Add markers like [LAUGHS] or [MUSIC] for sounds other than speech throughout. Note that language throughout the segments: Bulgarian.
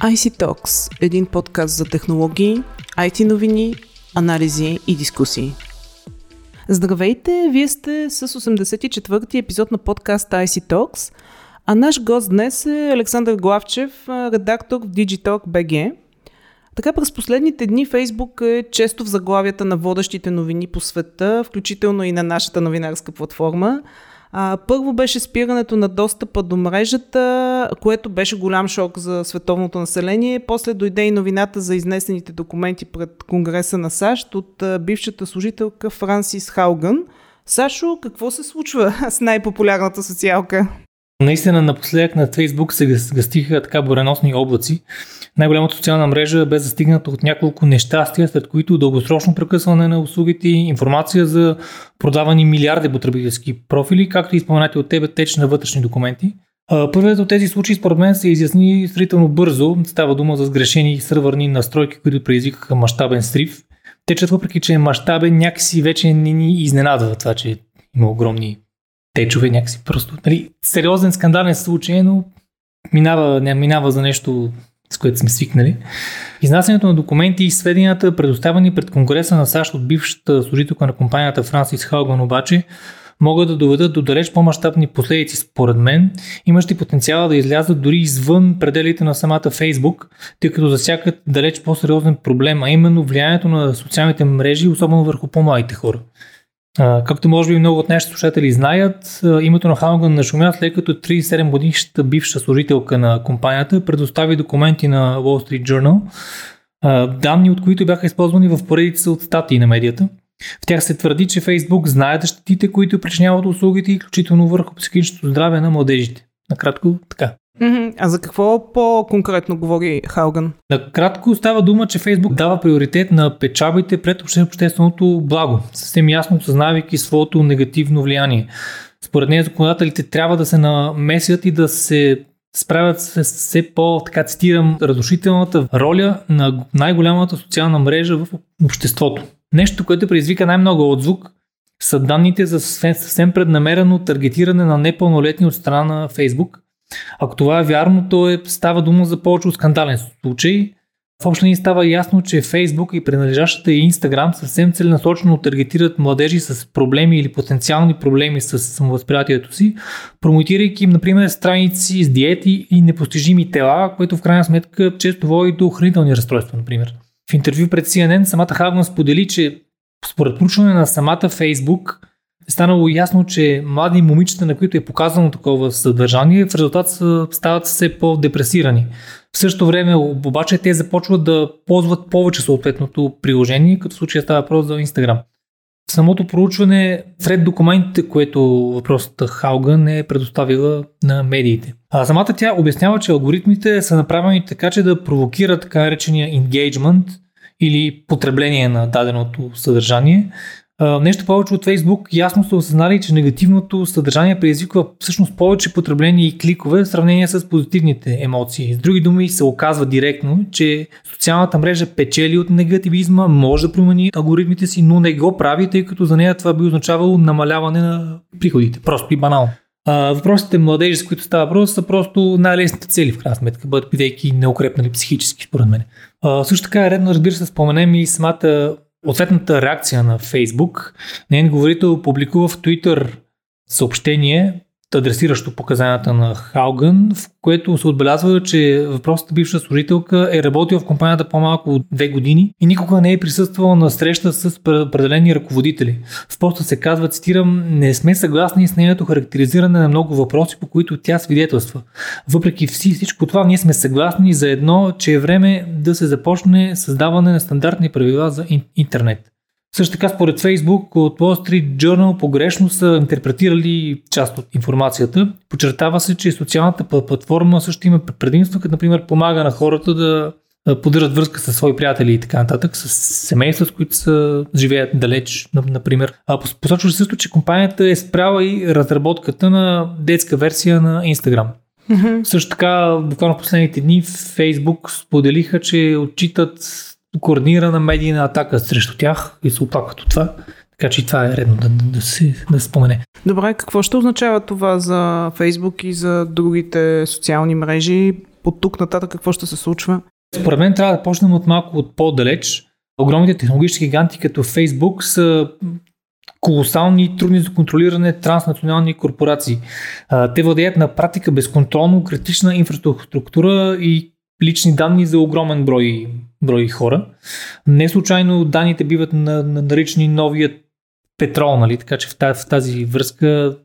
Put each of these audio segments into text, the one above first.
IC Talks – един подкаст за технологии, IT новини, анализи и дискусии. Здравейте, вие сте с 84-ти епизод на подкаста IC Talks, а наш гост днес е Александър Главчев, редактор в Digitalk BG. Така през последните дни Фейсбук е често в заглавията на водещите новини по света, включително и на нашата новинарска платформа – а, първо беше спирането на достъпа до мрежата, което беше голям шок за световното население. После дойде и новината за изнесените документи пред Конгреса на САЩ от а, бившата служителка Франсис Хауган. Сашо, какво се случва [LAUGHS] с най-популярната социалка? Наистина напоследък на Фейсбук се гастиха така буреносни облаци. Най-голямата социална мрежа бе застигната от няколко нещастия, след които дългосрочно прекъсване на услугите, информация за продавани милиарди потребителски профили, както и споменати от тебе теч на вътрешни документи. Първият от тези случаи според мен се изясни сравнително бързо. Става дума за сгрешени сървърни настройки, които предизвикаха мащабен срив. Течът, въпреки че е мащабен, някакси вече не ни изненадва това, че има огромни течове, някакси просто. Нали, сериозен скандален случай, но минава, не, минава за нещо с което сме свикнали. Изнасянето на документи и сведенията, предоставени пред Конгреса на САЩ от бившата служителка на компанията Франсис Халган обаче, могат да доведат до далеч по-масштабни последици, според мен, имащи потенциала да излязат дори извън пределите на самата Фейсбук, тъй като засякат далеч по-сериозен проблем, а именно влиянието на социалните мрежи, особено върху по-младите хора. Както може би много от нашите слушатели знаят, името на Хауган нашумя след като 37 годишната бивша служителка на компанията предостави документи на Wall Street Journal, данни от които бяха използвани в поредица от статии на медията. В тях се твърди, че Фейсбук знае щетите, които причиняват услугите, включително върху психичното здраве на младежите. Накратко така. А за какво по-конкретно говори Хауган? Накратко става дума, че Фейсбук дава приоритет на печабите пред общественото благо, съвсем ясно осъзнавайки своето негативно влияние. Според нея законодателите трябва да се намесят и да се справят с все по, така цитирам, разрушителната роля на най-голямата социална мрежа в обществото. Нещо, което предизвика най-много отзвук, са данните за съвсем преднамерено таргетиране на непълнолетни от страна на Фейсбук – ако това е вярно, то е, става дума за повече от скандален случай. В общи линии става ясно, че Facebook и принадлежащата и Instagram съвсем целенасочено таргетират младежи с проблеми или потенциални проблеми с самовъзприятието си, промотирайки им, например, страници с диети и непостижими тела, което в крайна сметка често води до хранителни разстройства, например. В интервю пред CNN самата Хагман сподели, че според проучване на самата Facebook, е станало ясно, че млади момичета, на които е показано такова съдържание, в резултат стават все по-депресирани. В същото време обаче те започват да ползват повече съответното приложение, като в случая става въпрос за Instagram. В самото проучване, сред документите, което въпросът Хауган е предоставила на медиите. А самата тя обяснява, че алгоритмите са направени така, че да провокират така наречения engagement или потребление на даденото съдържание, нещо повече от Facebook ясно са осъзнали, че негативното съдържание предизвиква всъщност повече потребление и кликове в сравнение с позитивните емоции. С други думи се оказва директно, че социалната мрежа печели от негативизма, може да промени алгоритмите си, но не го прави, тъй като за нея това би означавало намаляване на приходите. Просто и банално. А, въпросите младежи, с които става въпрос, са просто най-лесните цели, в крайна сметка, бъдат бидейки неукрепнали психически, според мен. А, също така е редно, разбира се, споменем и самата ответната реакция на Фейсбук. Нейн говорител публикува в Twitter съобщение, адресиращо показанията на Хауган, в което се отбелязва, че въпросната бивша служителка е работила в компанията по-малко от две години и никога не е присъствала на среща с определени ръководители. В поста се казва, цитирам, не сме съгласни с нейното характеризиране на много въпроси, по които тя свидетелства. Въпреки всичко това, ние сме съгласни за едно, че е време да се започне създаване на стандартни правила за интернет. Също така, според Facebook, от Wall Street Journal погрешно са интерпретирали част от информацията. Почертава се, че социалната платформа също има предимства, като например помага на хората да поддържат връзка с свои приятели и така нататък, с семейства, с които са, живеят далеч, например. А посочва се също, че компанията е спряла и разработката на детска версия на Instagram. Mm-hmm. Също така, буквално последните дни в Facebook споделиха, че отчитат координирана медийна атака срещу тях и се оплакват от това. Така че това е редно да, да, да, се, да се спомене. Добре, какво ще означава това за Фейсбук и за другите социални мрежи? от тук нататък какво ще се случва? Според мен трябва да почнем от малко от по-далеч. Огромните технологически гиганти като Facebook са колосални, трудни за контролиране транснационални корпорации. Те владеят на практика безконтролно критична инфраструктура и лични данни за огромен брой, брой хора. Не случайно данните биват наричани новият петрол, нали? така че в тази, в тази връзка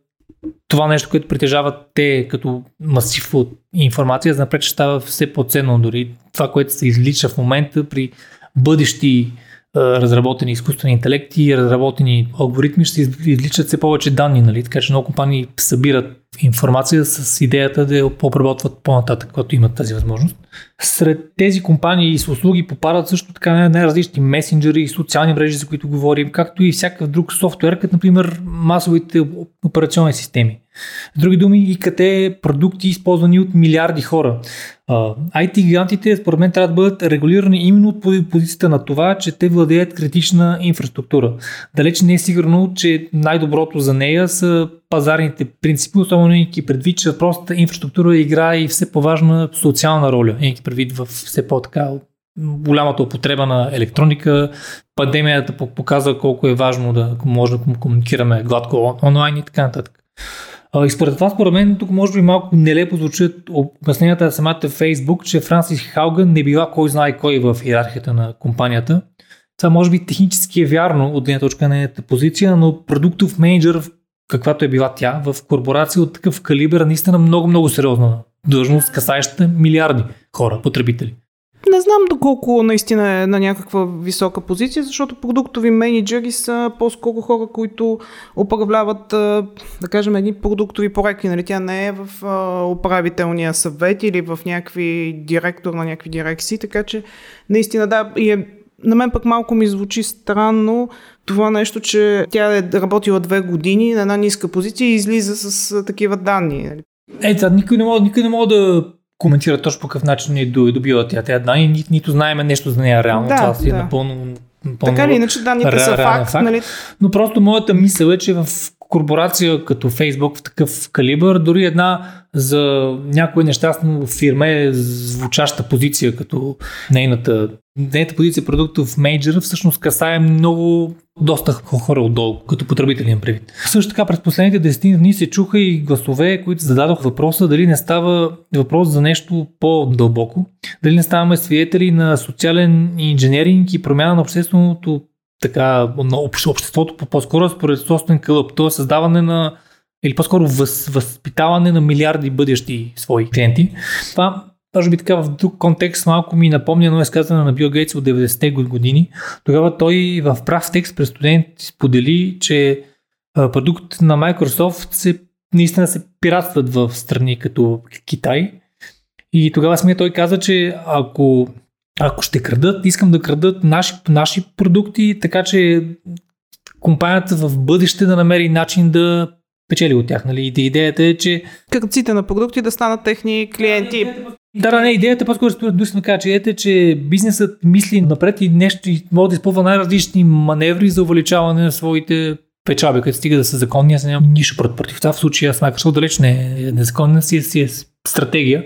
това нещо, което притежават те като масив от информация, напред ще става все по-ценно. Дори това, което се излича в момента при бъдещи разработени изкуствени интелекти и разработени алгоритми ще изличат все повече данни, нали? така че много компании събират информация с идеята да я обработват по-нататък, когато имат тази възможност. Сред тези компании и услуги попадат също така най-различни месенджери и социални мрежи, за които говорим, както и всякакъв друг софтуер, като например масовите операционни системи. С други думи, ИКТ продукти, използвани от милиарди хора. IT гигантите, според мен, трябва да бъдат регулирани именно от позицията на това, че те владеят критична инфраструктура. Далеч не е сигурно, че най-доброто за нея са пазарните принципи, особено имайки предвид, че простата инфраструктура играе и все по-важна социална роля, имайки предвид в все по-така голямата употреба на електроника. Пандемията показва колко е важно да може да комуникираме гладко онлайн и така нататък. И според това, според мен, тук може би малко нелепо звучат обясненията на самата Facebook, че Франсис Хауган не била кой знае кой в иерархията на компанията. Това може би технически е вярно от една точка на нейната позиция, но продуктов менеджер, каквато е била тя, в корпорация от такъв калибър, наистина много-много сериозна длъжност, касаеща милиарди хора, потребители. Не знам доколко наистина е на някаква висока позиция, защото продуктови менеджери са по-скоро хора, които управляват, да кажем, едни продуктови проекти. Нали? Тя не е в управителния съвет или в някакви директор на някакви дирекции, така че наистина да, и е на мен пък малко ми звучи странно това нещо, че тя е работила две години на една ниска позиция и излиза с такива данни. Е, никой не мога, никой не мога да коментира точно по какъв начин е добила тя тя данни, ни, нито знаеме нещо за нея реално. Да, това си е да. е напълно, напълно Така ли, иначе данните ре, са факт, факт, нали? Но просто моята мисъл е, че в корпорация като Фейсбук в такъв калибър, дори една за някоя нещастна фирма е звучаща позиция като нейната Нейната позиция продуктов менеджер всъщност касае много доста хора отдолу, като потребителен предвид. Също така през последните 10 дни се чуха и гласове, които зададох въпроса дали не става въпрос за нещо по-дълбоко, дали не ставаме свидетели на социален инженеринг и промяна на общественото така, на обществото по-скоро според собствен кълъп. То е създаване на или по-скоро въз, възпитаване на милиарди бъдещи свои клиенти. Това може би така в друг контекст малко ми напомня едно изказване на Бил Гейтс от 90-те години. Тогава той в прав текст през студенти сподели, че продукт на Microsoft се, наистина се пиратстват в страни като Китай. И тогава самия той каза, че ако, ако ще крадат, искам да крадат наши, наши продукти, така че компанията в бъдеще да намери начин да печели от тях. Нали? Идеята е, че... Кръците на продукти да станат техни клиенти. Да, да, не, идеята по-скоро според да кажа, че ете, че бизнесът мисли напред и нещо и може да използва най-различни маневри за увеличаване на своите печаби, като стига да са законни, аз нямам нищо против това. В случая с Microsoft далеч не е незаконна си, си е стратегия.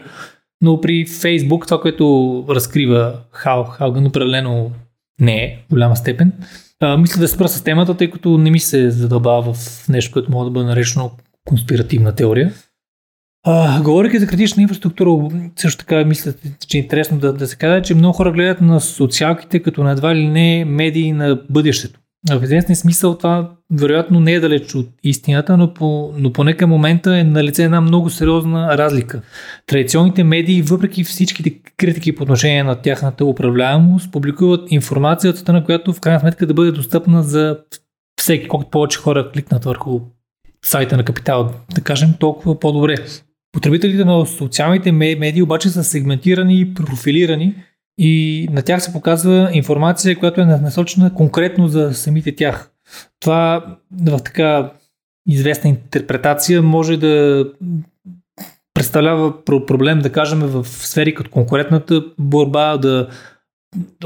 Но при Facebook това, което разкрива Хал, Халган определено не е в голяма степен. А, мисля да спра с темата, тъй като не ми се задълбава в нещо, което може да бъде наречено конспиративна теория. А, говоряки за критична инфраструктура, също така мисля, че е интересно да, да се каже, че много хора гледат на социалките като на едва ли не медии на бъдещето. В известен смисъл това вероятно не е далеч от истината, но, по, но поне към момента е на лице една много сериозна разлика. Традиционните медии, въпреки всичките критики по отношение на тяхната управляемост, публикуват информацията, на която в крайна сметка да бъде достъпна за всеки, колкото повече хора кликнат върху сайта на Капитал, да кажем, толкова по-добре. Потребителите на социалните медии обаче са сегментирани и профилирани и на тях се показва информация, която е насочена конкретно за самите тях. Това в така известна интерпретация може да представлява проблем, да кажем, в сфери като конкурентната борба, да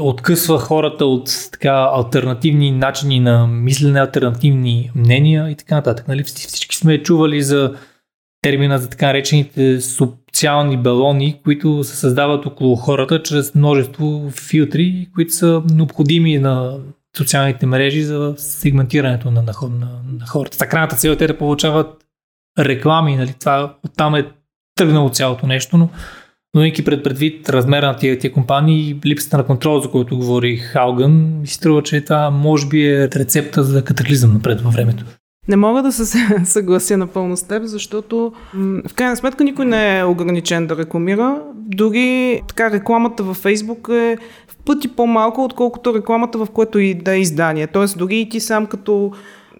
откъсва хората от така альтернативни начини на мислене, альтернативни мнения и така нататък. Нали? Всички сме чували за термина за така наречените социални балони, които се създават около хората чрез множество филтри, които са необходими на социалните мрежи за сегментирането на, на, на, на хората. За крайната цел е те да получават реклами, нали? това оттам е тръгнало цялото нещо, но но имайки пред предвид размера на тия, тия компании и липсата на контрол, за който говори Хауган, ми струва, че това може би е рецепта за катаклизъм напред във времето. Не мога да се [LAUGHS] съглася напълно с теб, защото в крайна сметка никой не е ограничен да рекламира. Дори така рекламата във Фейсбук е в пъти по-малко, отколкото рекламата в което и да е издание. Тоест дори и ти сам като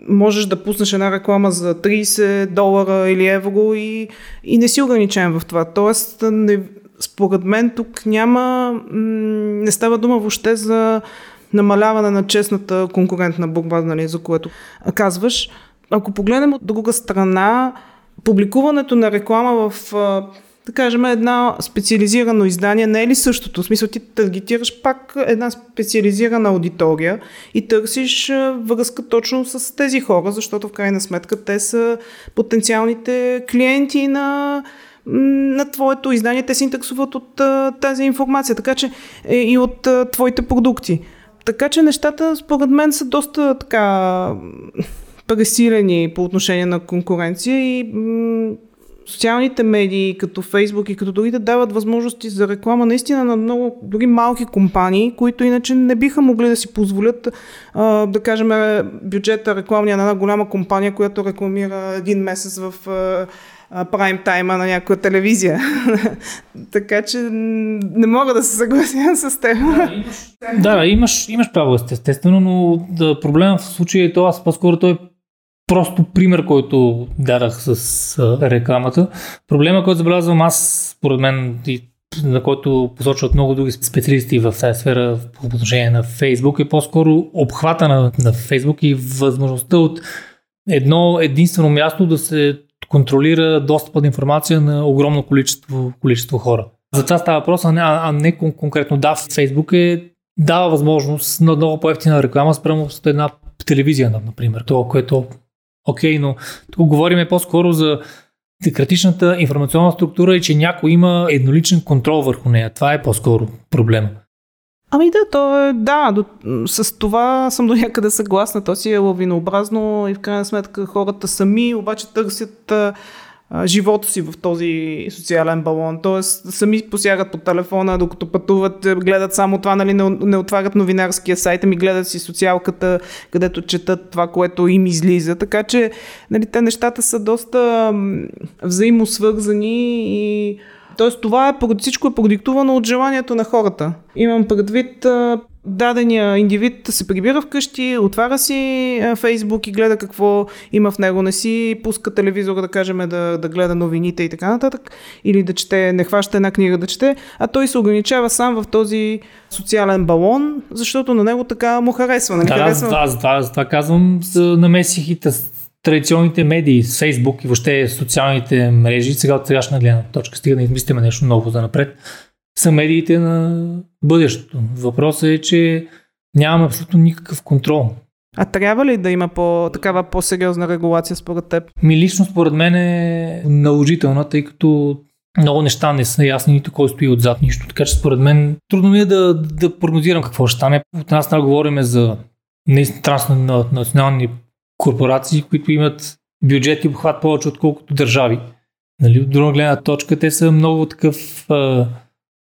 можеш да пуснеш една реклама за 30 долара или евро и, и не си ограничен в това. Тоест не, според мен тук няма, не става дума въобще за намаляване на честната конкурентна борба, нали, за което казваш. Ако погледнем от друга страна, публикуването на реклама в да кажем, една специализирано издание не е ли същото? В смисъл ти таргетираш пак една специализирана аудитория и търсиш връзка точно с тези хора, защото в крайна сметка те са потенциалните клиенти на на твоето издание, те се интересуват от тази информация, така че е, и от твоите продукти. Така че нещата, според мен, са доста така пресилени по отношение на конкуренция и м- социалните медии, като Фейсбук и като другите, дават възможности за реклама наистина на много, дори малки компании, които иначе не биха могли да си позволят, а, да кажем, бюджета рекламния на една голяма компания, която рекламира един месец в а, прайм тайма на някоя телевизия. [LAUGHS] така че не мога да се съглася [LAUGHS] с теб. Да, да имаш, имаш право естествено, но да, проблема в случая е това, аз по-скоро той е просто пример, който дадах с а, рекламата. Проблема, който забелязвам аз, според мен, и на който посочват много други специалисти в тази сфера по отношение на Фейсбук е по-скоро обхвата на, на Фейсбук и възможността от едно единствено място да се контролира достъпа до информация на огромно количество, количество хора. За това става въпрос, а не, а не конкретно. Да, Фейсбук е дава възможност на много по-ефтина реклама спрямо с една телевизия, например. Това, което окей, okay, но тук говорим по-скоро за демократичната информационна структура и че някой има едноличен контрол върху нея. Това е по-скоро проблема. Ами да, то е, да, до, с това съм до някъде съгласна. То си е лавинообразно и в крайна сметка хората сами обаче търсят живота си в този социален балон. Тоест, сами посягат по телефона, докато пътуват, гледат само това, нали, не, не отварят новинарския сайт, ами гледат си социалката, където четат това, което им излиза. Така че, нали, те нещата са доста взаимосвързани и Тоест това е, всичко е продиктувано от желанието на хората. Имам предвид дадения индивид се прибира вкъщи, отваря си Фейсбук и гледа какво има в него. Не си пуска телевизора, да кажем, да, да гледа новините и така нататък, или да чете, не хваща една книга да чете, а той се ограничава сам в този социален балон, защото на него така му харесва. Не да, харесва... аз, аз, аз, това казвам, намесих и традиционните медии, Фейсбук и въобще социалните мрежи, сега от сегашна гледна точка, стига да измислиме нещо ново за напред, са медиите на бъдещето. Въпросът е, че нямаме абсолютно никакъв контрол. А трябва ли да има по, такава по-сериозна регулация според теб? Ми лично според мен е наложителна, тъй като много неща не са ясни, нито кой стои отзад нищо. Така че според мен трудно ми е да, да прогнозирам какво ще стане. От нас страна говорим за наистина транснационални корпорации, които имат бюджет и обхват повече отколкото държави. Нали, от друга гледна точка, те са много такъв а,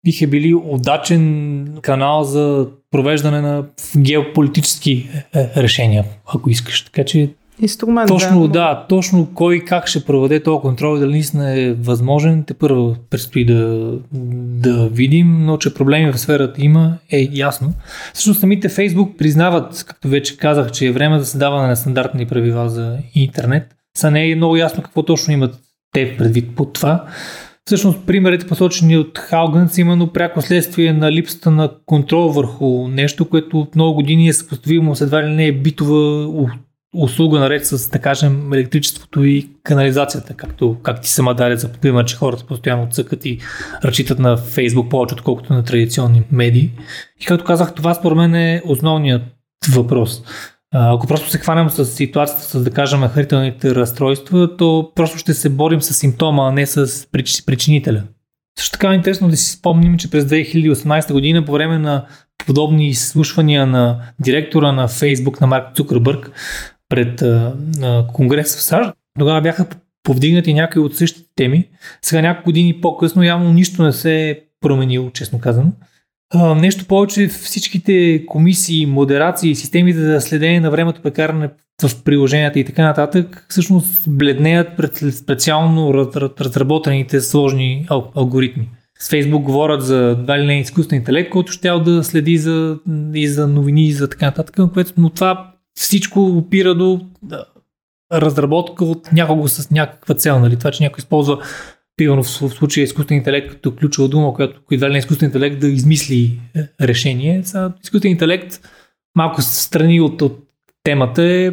биха били удачен канал за провеждане на геополитически е, е, решения, ако искаш. Така че Инструмент, точно, да. да. точно кой как ще проведе този контрол, дали наистина е възможен, те първо предстои да, да видим, но че проблеми в сферата има, е ясно. Всъщност самите Фейсбук признават, както вече казах, че е време за създаване на стандартни правила за интернет. Са не е много ясно какво точно имат те предвид под това. Всъщност примерите посочени от Хауган са именно пряко следствие на липсата на контрол върху нещо, което от много години е съпоставимо с едва ли не е битова услуга наред с, да кажем, електричеството и канализацията, както как ти сама даде за пример, че хората постоянно цъкат и разчитат на Фейсбук повече, отколкото на традиционни медии. И както казах, това според мен е основният въпрос. Ако просто се хванем с ситуацията с, да кажем, хранителните разстройства, то просто ще се борим с симптома, а не с причинителя. Също така е интересно да си спомним, че през 2018 година по време на подобни изслушвания на директора на Фейсбук на Марк Цукърбърг пред на Конгрес в САЩ, тогава бяха повдигнати някои от същите теми. Сега няколко години по-късно явно нищо не се е променило, честно казано. Нещо повече, всичките комисии, модерации, системите за следение на времето прекаране в приложенията и така нататък, всъщност бледнеят пред специално разработените сложни алгоритми. С Фейсбук говорят за два ли не изкуствен интелект, който ще да следи за, и за новини и за така нататък, но това всичко опира до разработка от някого с някаква цел. Нали? Това, че някой използва примерно в случая изкуствен интелект като ключова дума, която едва ли не изкуствен интелект да измисли е, решение. Са, изкуствен интелект малко страни от, от темата е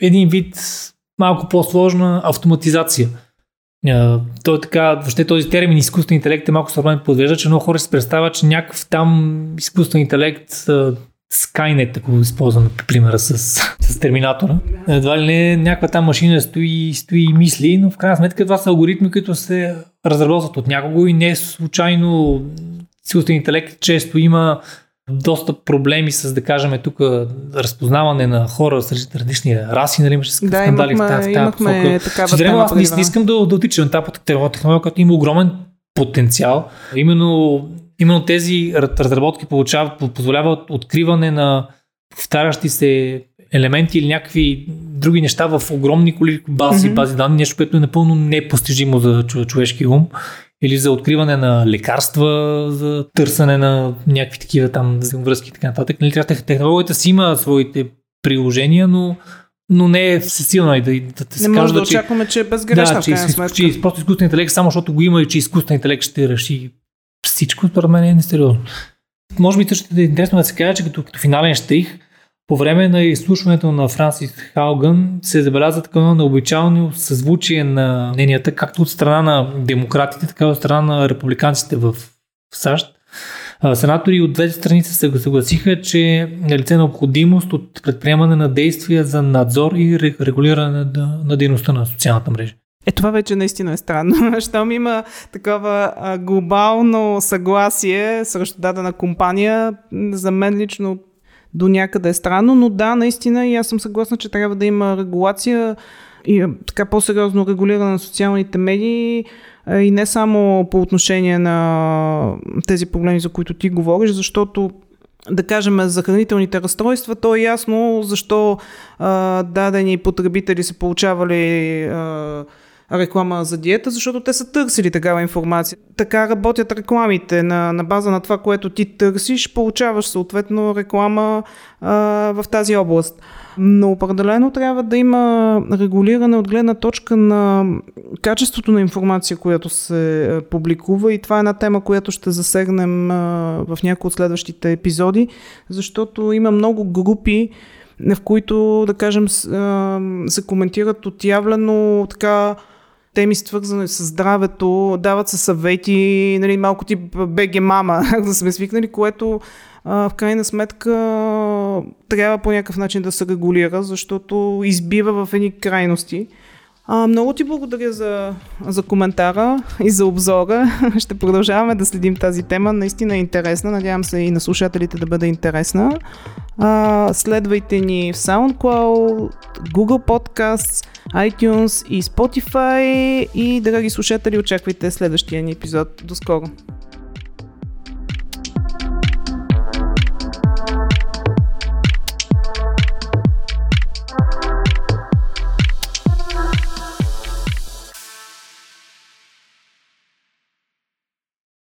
един вид малко по-сложна автоматизация. Той е така, въобще този термин изкуствен интелект е малко сравнен подвежда, че много хора се представят, че някакъв там изкуствен интелект Skynet, ако използвам примера с, с Терминатора. Едва ли не някаква там машина стои, стои и мисли, но в крайна сметка това са алгоритми, които се разработват от някого и не е случайно силата интелект често има доста проблеми с, да кажем, тук разпознаване на хора с различни раси, нали имаше да, скандали имахме, в тази, в тази имахме посока. Такава аз не, не искам да, да отичам на тази технология, която има огромен потенциал. Именно именно тези разработки получават, позволяват откриване на повтарящи се елементи или някакви други неща в огромни коли бази, mm-hmm. бази данни, нещо, което е напълно непостижимо за човешки ум или за откриване на лекарства, за търсене на някакви такива там връзки и така нататък. Нали, технологията си има своите приложения, но но не е всесилна и да, да, да се Не може да очакваме, че е безгрешна да, че, в крайна Че, просто изкуствен интелект, само защото го има и че изкуствен интелект ще реши всичко според мен е несериозно. Може би също е интересно да се каже, че като, като финален штрих, по време на изслушването на Франсис Халган се забелязва такова необичайно съзвучие на мненията, както от страна на демократите, така и от страна на републиканците в САЩ. Сенатори от двете страни се съгласиха, че е лице необходимост от предприемане на действия за надзор и регулиране на дейността на социалната мрежа. Е, това вече наистина е странно. [LAUGHS] Щом има такова а, глобално съгласие срещу дадена компания, за мен лично до някъде е странно, но да, наистина и аз съм съгласна, че трябва да има регулация и така по-сериозно регулиране на социалните медии и не само по отношение на тези проблеми, за които ти говориш, защото да кажем, за хранителните разстройства, то е ясно защо а, дадени потребители са получавали а, реклама за диета, защото те са търсили такава информация. Така работят рекламите. На, на база на това, което ти търсиш, получаваш съответно реклама а, в тази област. Но определено трябва да има регулиране от гледна точка на качеството на информация, която се публикува и това е една тема, която ще засегнем в някои от следващите епизоди, защото има много групи, в които, да кажем, се коментират отявлено така теми свързани с здравето, дават се съвети, нали, малко тип БГ мама, [LAUGHS] да сме свикнали, което в крайна сметка трябва по някакъв начин да се регулира, защото избива в едни крайности. А, много ти благодаря за, за коментара и за обзора. [LAUGHS] Ще продължаваме да следим тази тема. Наистина е интересна. Надявам се и на слушателите да бъде интересна. А, следвайте ни в SoundCloud, Google Podcasts, iTunes и Spotify. И, драги слушатели, очаквайте следващия ни епизод. До скоро!